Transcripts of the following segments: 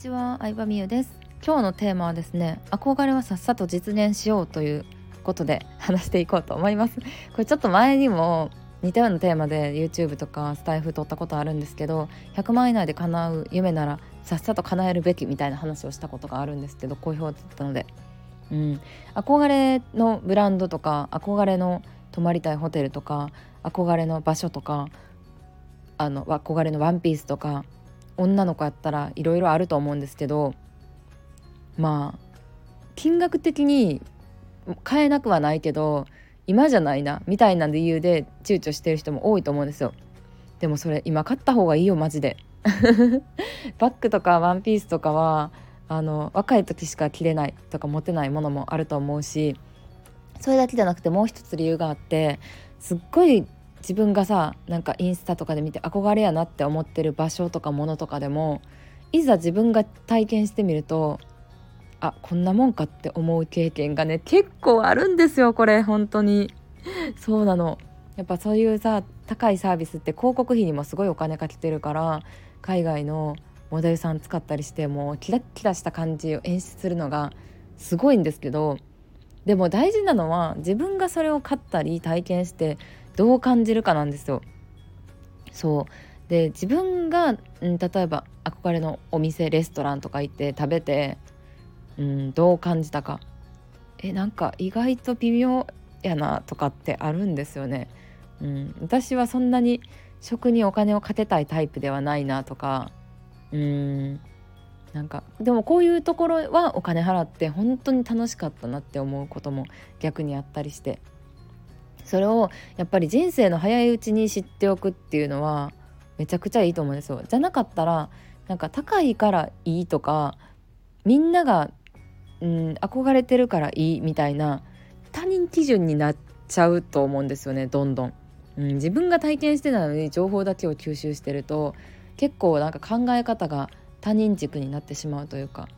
ちは、相葉美優です。今日のテーマはですね憧れはさっさと実現しようということで話していこうと思います。これちょっと前にも似たようなテーマで YouTube とかスタイフ撮ったことあるんですけど100万以内で叶う夢ならさっさと叶えるべきみたいな話をしたことがあるんですけど好評だったので。うん。憧れのブランドとか憧れの泊まりたいホテルとか憧れの場所とかあの憧れのワンピースとか女の子やったらいろいろあると思うんですけどまあ金額的に買えなくはないけど今じゃないなみたいな理由で躊躇してる人も多いと思うんですよ。でもそれ今買った方がいいよマジで。バッグとかワンピースとかはあの若い時しか着れないとか持てないものもあると思うしそれだけじゃなくてもう一つ理由があってすっごい自分がさなんかインスタとかで見て憧れやなって思ってる場所とかものとかでもいざ自分が体験してみるとあこんなもんかって思う経験がね結構あるんですよこれ本当に。そうなの。やっぱそういうさ高いサービスって広告費にもすごいお金かけてるから海外のモデルさん使ったりしてもうキラッキラした感じを演出するのがすごいんですけどでも大事なのは自分がそれを買ったり体験してどう感じるかなんですよ。そうで自分が、うん、例えば憧れのお店レストランとか行って食べて、うん、どう感じたかえなんか意外と微妙やなとかってあるんですよね。うん、私はそんなに食にお金をかけたいタイプではないなとかうんなんかでもこういうところはお金払って本当に楽しかったなって思うことも逆にあったりしてそれをやっぱり人生の早いうちに知っておくっていうのはめちゃくちゃいいと思うんですよ。じゃなかったらなんか高いからいいとかみんなが、うん、憧れてるからいいみたいな他人基準になっちゃうと思うんですよねどんどん。うん、自分が体験してたのに情報だけを吸収してると結構なんか考え方が他人軸になってしまうというか、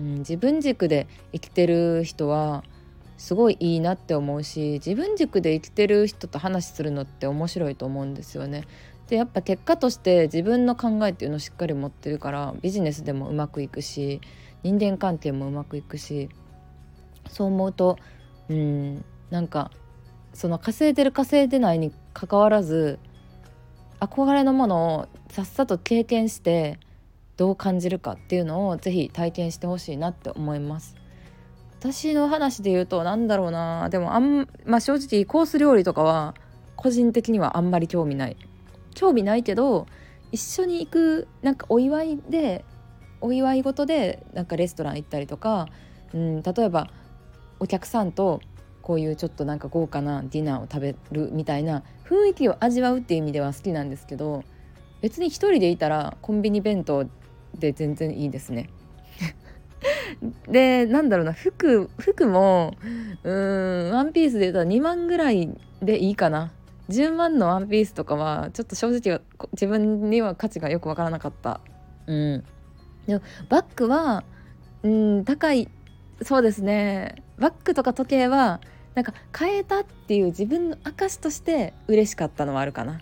うん、自分軸で生きてる人はすごいいいなって思うし自分軸で生きてる人と話するのって面白いと思うんですよね。でやっぱ結果として自分の考えっていうのをしっかり持ってるからビジネスでもうまくいくし人間関係もうまくいくしそう思うとうんなんかその稼いでる稼いでないにかかわらず憧れのものをさっさと経験してどう感じるかっていうのをぜひ体験してほしいなって思います。私の話で言うと何だろうなでもあん、まあ、正直コース料理とかは個人的にはあんまり興味ない興味ないけど一緒に行くなんかお祝いでお祝い事でなんかレストラン行ったりとか、うん、例えばお客さんとこういうちょっとなんか豪華なディナーを食べるみたいな雰囲気を味わうっていう意味では好きなんですけど別に一人でいたらコンビニ弁当で全然いいですね。でなんだろうな服服もうんワンピースで言ったら2万ぐらいでいいかな。10万のワンピースとかはちょっと正直自分には価値がよくわからなかった。うん。でもバッグはうん高い。そうですね。バッグとか時計はなんか変えたっていう自分の証として嬉しかったのはあるかな。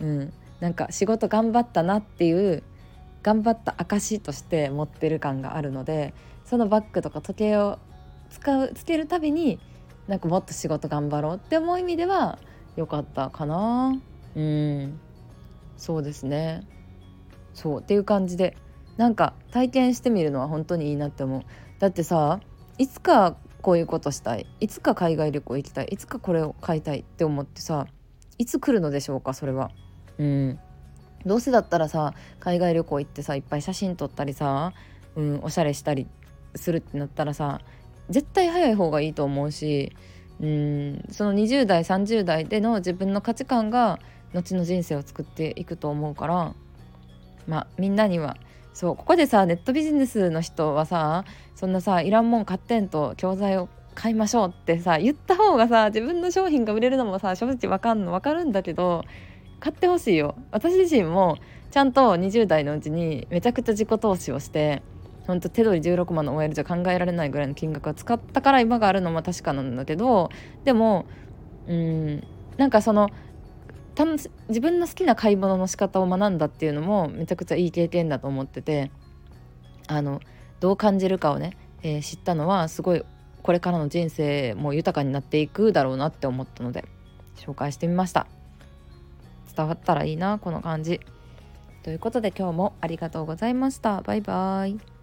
うん。なんか仕事頑張ったなっていう頑張った証として持ってる感があるのでそのバッグとか時計を使うつけるたびになんかもっと仕事頑張ろうって思う意味では良かったかな。うん。そうですね。そうっていう感じでなんか体験してみるのは本当にいいなって思う。だってさいつかこういうことしたい。いつか海外旅行行きたい。いつかこれを買いたいって思ってさいつ来るのでしょうかそれは。うん。どうせだったらさ海外旅行行ってさいっぱい写真撮ったりさ、うん、おしゃれしたりするってなったらさ絶対早い方がいいと思うしうんその20代30代での自分の価値観が後の人生を作っていくと思うからまあみんなにはそうここでさネットビジネスの人はさそんなさいらんもん買ってんと教材を買いましょうってさ言った方がさ自分の商品が売れるのもさ正直わかんの分かるんだけど買ってほしいよ。私自身もちゃんと20代のうちにめちゃくちゃ自己投資をしてほんと手取り16万の OL じゃ考えられないぐらいの金額を使ったから今があるのも確かなんだけどでもうんなんかその自分の好きな買い物の仕方を学んだっていうのもめちゃくちゃいい経験だと思っててあのどう感じるかをね、えー、知ったのはすごいこれからの人生も豊かになっていくだろうなって思ったので紹介してみました。伝わったらいいなこの感じ。ということで今日もありがとうございました。バイバーイ。